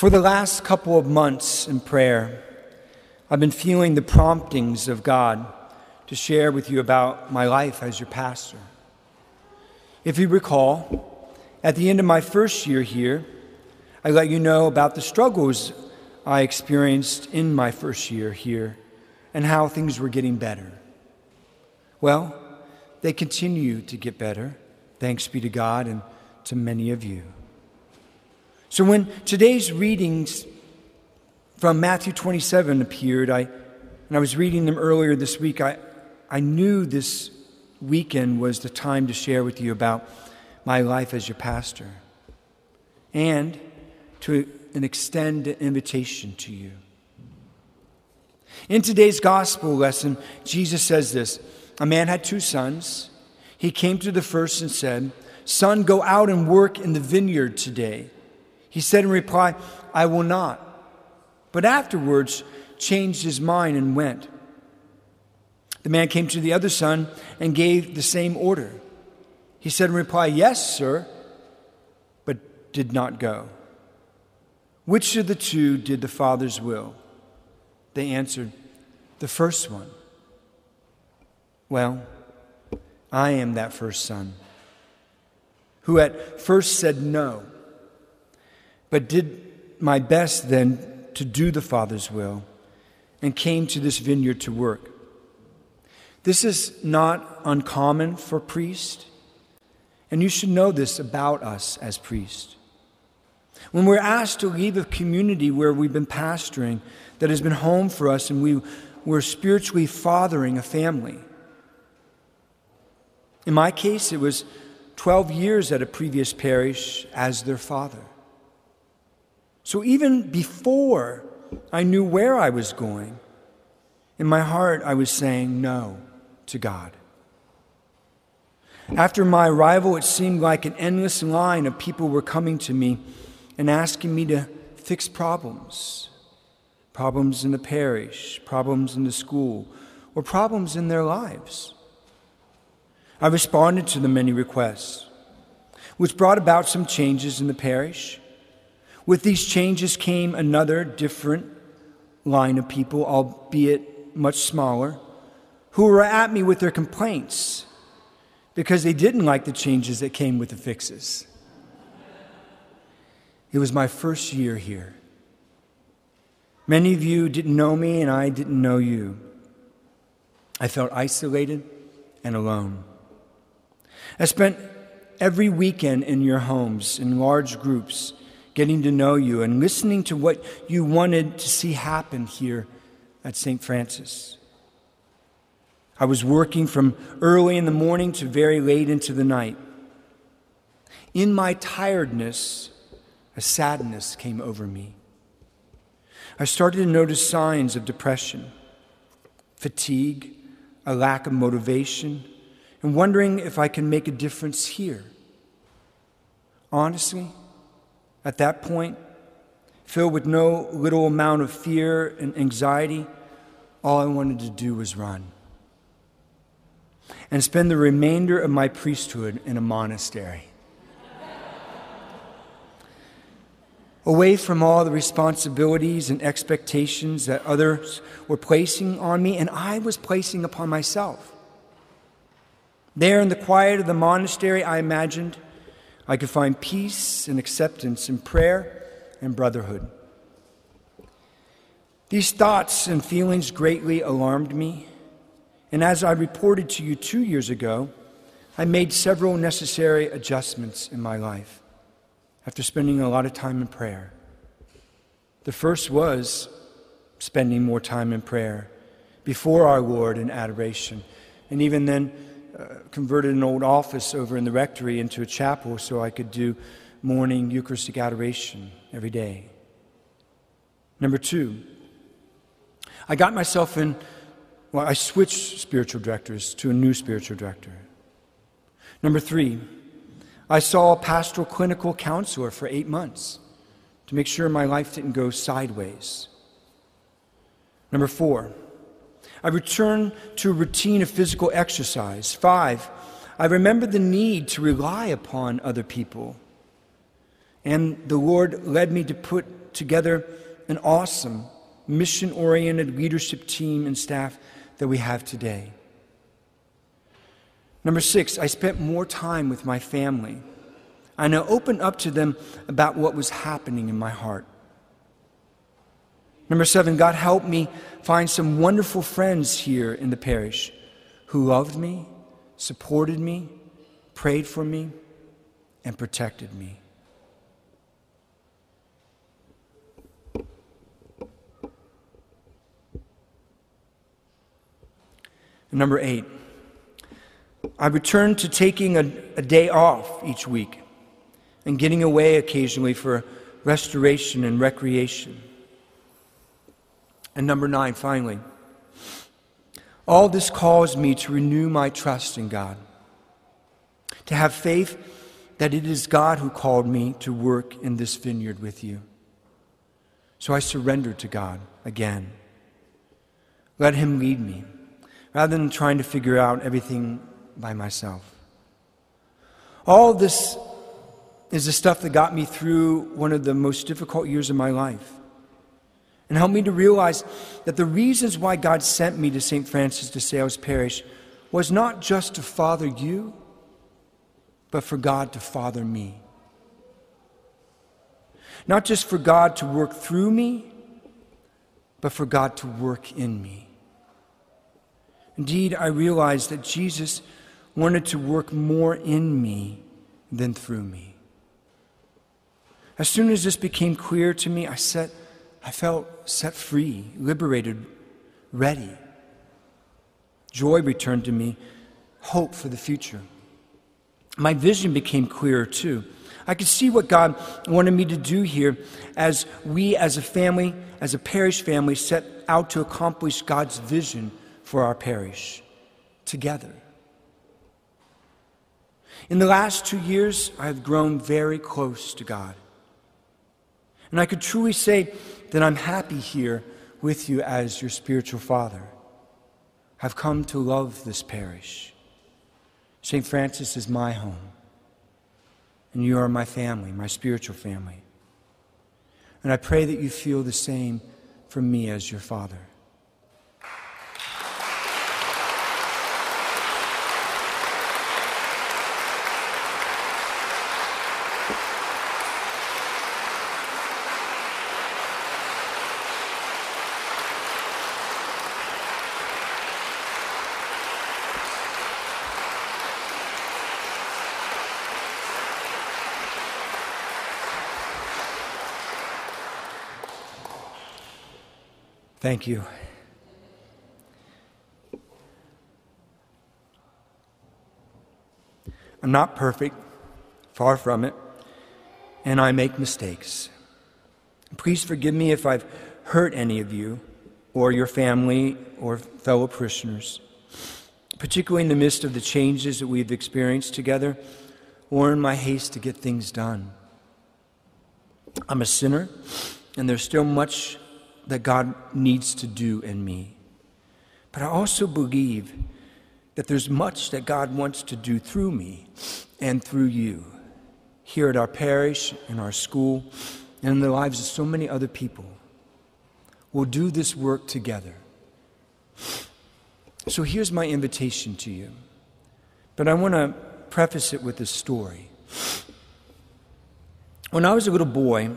For the last couple of months in prayer, I've been feeling the promptings of God to share with you about my life as your pastor. If you recall, at the end of my first year here, I let you know about the struggles I experienced in my first year here and how things were getting better. Well, they continue to get better, thanks be to God and to many of you. So when today's readings from Matthew 27 appeared, I, and I was reading them earlier this week, I, I knew this weekend was the time to share with you about my life as your pastor and to an extend an invitation to you. In today's gospel lesson, Jesus says this A man had two sons. He came to the first and said, Son, go out and work in the vineyard today. He said in reply, I will not. But afterwards changed his mind and went. The man came to the other son and gave the same order. He said in reply, Yes, sir, but did not go. Which of the two did the father's will? They answered, The first one. Well, I am that first son, who at first said no but did my best then to do the Father's will and came to this vineyard to work. This is not uncommon for priests, and you should know this about us as priests. When we're asked to leave a community where we've been pastoring that has been home for us and we, we're spiritually fathering a family. In my case, it was 12 years at a previous parish as their father. So even before I knew where I was going, in my heart I was saying no to God. After my arrival, it seemed like an endless line of people were coming to me and asking me to fix problems problems in the parish, problems in the school, or problems in their lives. I responded to the many requests, which brought about some changes in the parish with these changes came another different line of people, albeit much smaller, who were at me with their complaints because they didn't like the changes that came with the fixes. It was my first year here. Many of you didn't know me, and I didn't know you. I felt isolated and alone. I spent every weekend in your homes in large groups getting to know you and listening to what you wanted to see happen here at St. Francis. I was working from early in the morning to very late into the night. In my tiredness, a sadness came over me. I started to notice signs of depression, fatigue, a lack of motivation, and wondering if I can make a difference here. Honestly, at that point, filled with no little amount of fear and anxiety, all I wanted to do was run and spend the remainder of my priesthood in a monastery. Away from all the responsibilities and expectations that others were placing on me and I was placing upon myself. There in the quiet of the monastery, I imagined I could find peace and acceptance in prayer and brotherhood. These thoughts and feelings greatly alarmed me, and as I reported to you two years ago, I made several necessary adjustments in my life after spending a lot of time in prayer. The first was spending more time in prayer before our Lord in adoration, and even then, uh, converted an old office over in the rectory into a chapel so I could do morning Eucharistic adoration every day. Number two, I got myself in, well, I switched spiritual directors to a new spiritual director. Number three, I saw a pastoral clinical counselor for eight months to make sure my life didn't go sideways. Number four, I return to a routine of physical exercise. Five, I remember the need to rely upon other people. And the Lord led me to put together an awesome, mission oriented leadership team and staff that we have today. Number six, I spent more time with my family. And I opened up to them about what was happening in my heart. Number seven, God helped me find some wonderful friends here in the parish who loved me, supported me, prayed for me, and protected me. Number eight, I returned to taking a, a, day off each week and getting away occasionally for restoration and recreation. And number nine, finally, all this caused me to renew my trust in God, to have faith that it is God who called me to work in this vineyard with you. So I surrendered to God again. Let Him lead me rather than trying to figure out everything by myself. All this is the stuff that got me through one of the most difficult years of my life and helped me to realize that the reasons why God sent me to St. Francis de Sales Parish was not just to father you, but for God to father me. Not just for God to work through me, but for God to work in me. Indeed, I realized that Jesus wanted to work more in me than through me. As soon as this became clear to me, I, set, I felt set free, liberated, ready. Joy returned to me, hope for the future. My vision became clearer too. I could see what God wanted me to do here as we, as a family, as a parish family, set out to accomplish God's vision for our parish together. In the last two years, I have grown very close to God. And I could truly say that I'm happy here with you as your spiritual father. I've come to love this parish. St. Francis is my home. And you are my family, my spiritual family. And I pray that you feel the same from me as your father. Thank you. I'm not perfect, far from it, and I make mistakes. Please forgive me if I've hurt any of you or your family or fellow parishioners, particularly in the midst of the changes that we've experienced together or in my haste to get things done. I'm a sinner, and there's still much that God needs to do in me. But I also believe that there's much that God wants to do through me and through you here at our parish, in our school, and in the lives of so many other people. We'll do this work together. So here's my invitation to you. But I want to preface it with a story. When I was a little boy,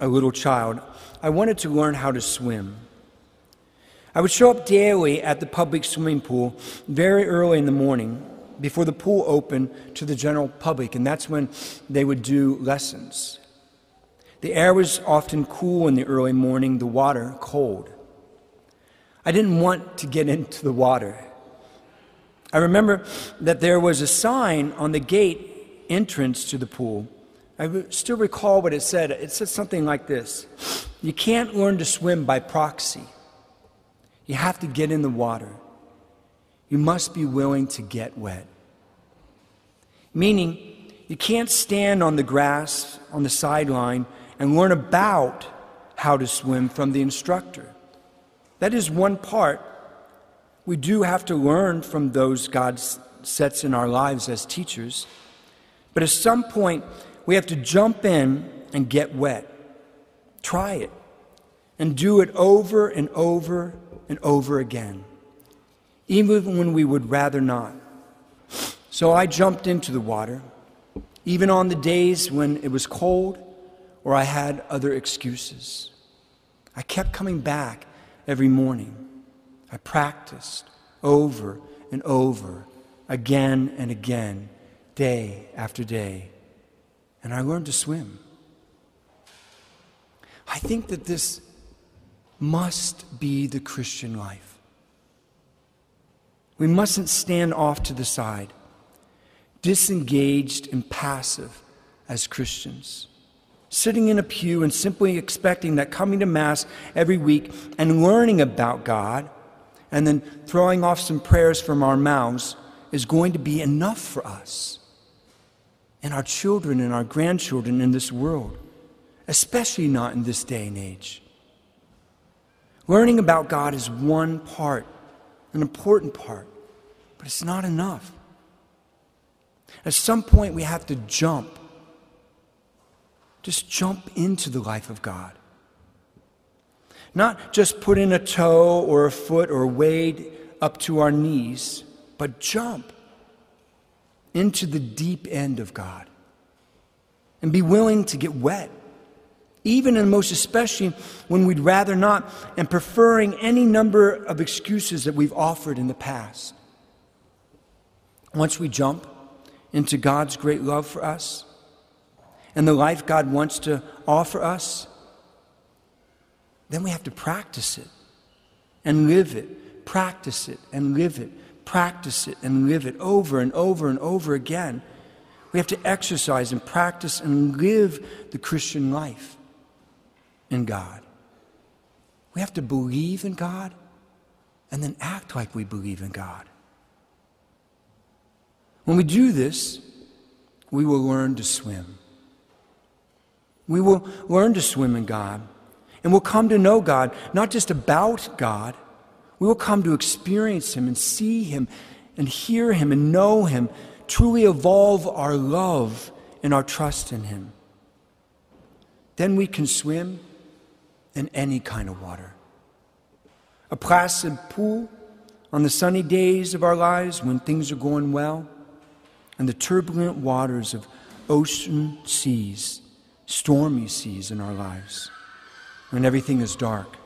a little child, I wanted to learn how to swim. I would show up daily at the public swimming pool very early in the morning before the pool opened to the general public, and that's when they would do lessons. The air was often cool in the early morning, the water cold. I didn't want to get into the water. I remember that there was a sign on the gate entrance to the pool. I still recall what it said. It said something like this you can't learn to swim by proxy. You have to get in the water. You must be willing to get wet. Meaning, you can't stand on the grass on the sideline and learn about how to swim from the instructor. That is one part. We do have to learn from those God sets in our lives as teachers. But at some point, we have to jump in and get wet. Try it and do it over and over and over again, even when we would rather not. So I jumped into the water, even on the days when it was cold or I had other excuses. I kept coming back every morning. I practiced over and over, again and again, day after day, and I learned to swim. I think that this must be the Christian life. We mustn't stand off to the side, disengaged and passive as Christians. Sitting in a pew and simply expecting that coming to Mass every week and learning about God and then throwing off some prayers from our mouths is going to be enough for us and our children and our grandchildren in this world, especially not in this day and age. Learning about God is one part, an important part, but it's not enough. At some point, we have to jump. Just jump into the life of God. Not just put in a toe or a foot or wade up to our knees, but jump into the deep end of God and be willing to get wet even and most especially when we'd rather not, and preferring any number of excuses that we've offered in the past. Once we jump into God's great love for us and the life God wants to offer us, then we have to practice it and live it, practice it and live it, practice it and live it over and over and over again. We have to exercise and practice and live the Christian life in God. We have to believe in God and then act like we believe in God. When we do this, we will learn to swim. We will learn to swim in God, and we'll come to know God, not just about God. We will come to experience Him and see Him and hear Him and know Him, truly evolve our love and our trust in Him. Then we can swim in any kind of water. A placid pool on the sunny days of our lives when things are going well, and the turbulent waters of ocean seas, stormy seas in our lives, when everything is dark,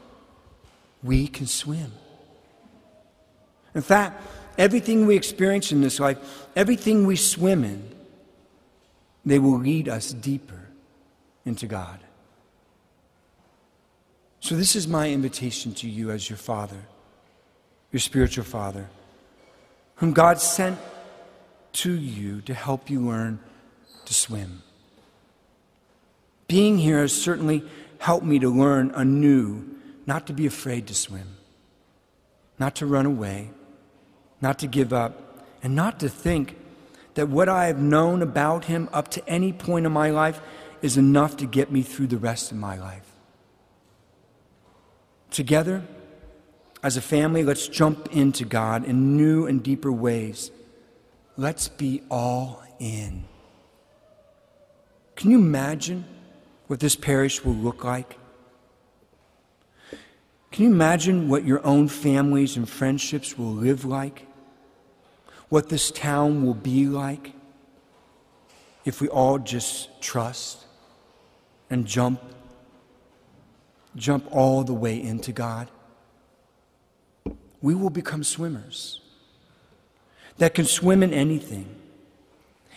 we can swim. In fact, everything we experience in this life, everything we swim in, they will lead us deeper into God. So, this is my invitation to you as your father, your spiritual father, whom God sent to you to help you learn to swim. Being here has certainly helped me to learn anew not to be afraid to swim, not to run away, not to give up, and not to think that what I have known about Him up to any point in my life is enough to get me through the rest of my life. Together, as a family, let's jump into God in new and deeper ways. Let's be all in. Can you imagine what this parish will look like? Can you imagine what your own families and friendships will live like? What this town will be like if we all just trust and jump jump all the way into God, we will become swimmers that can swim in anything.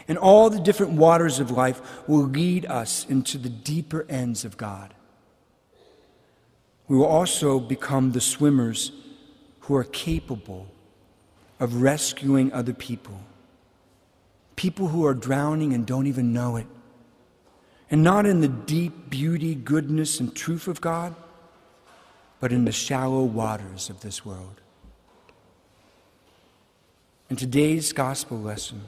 And all the different waters of life will lead us into the deeper ends of God. We will also become the swimmers who are capable of rescuing other people. People who are drowning and don't even know it and not in the deep beauty, goodness, and truth of God, but in the shallow waters of this world. In today's gospel lesson,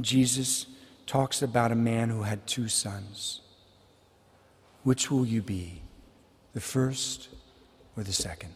Jesus talks about a man who had two sons. Which will you be, the first or the second?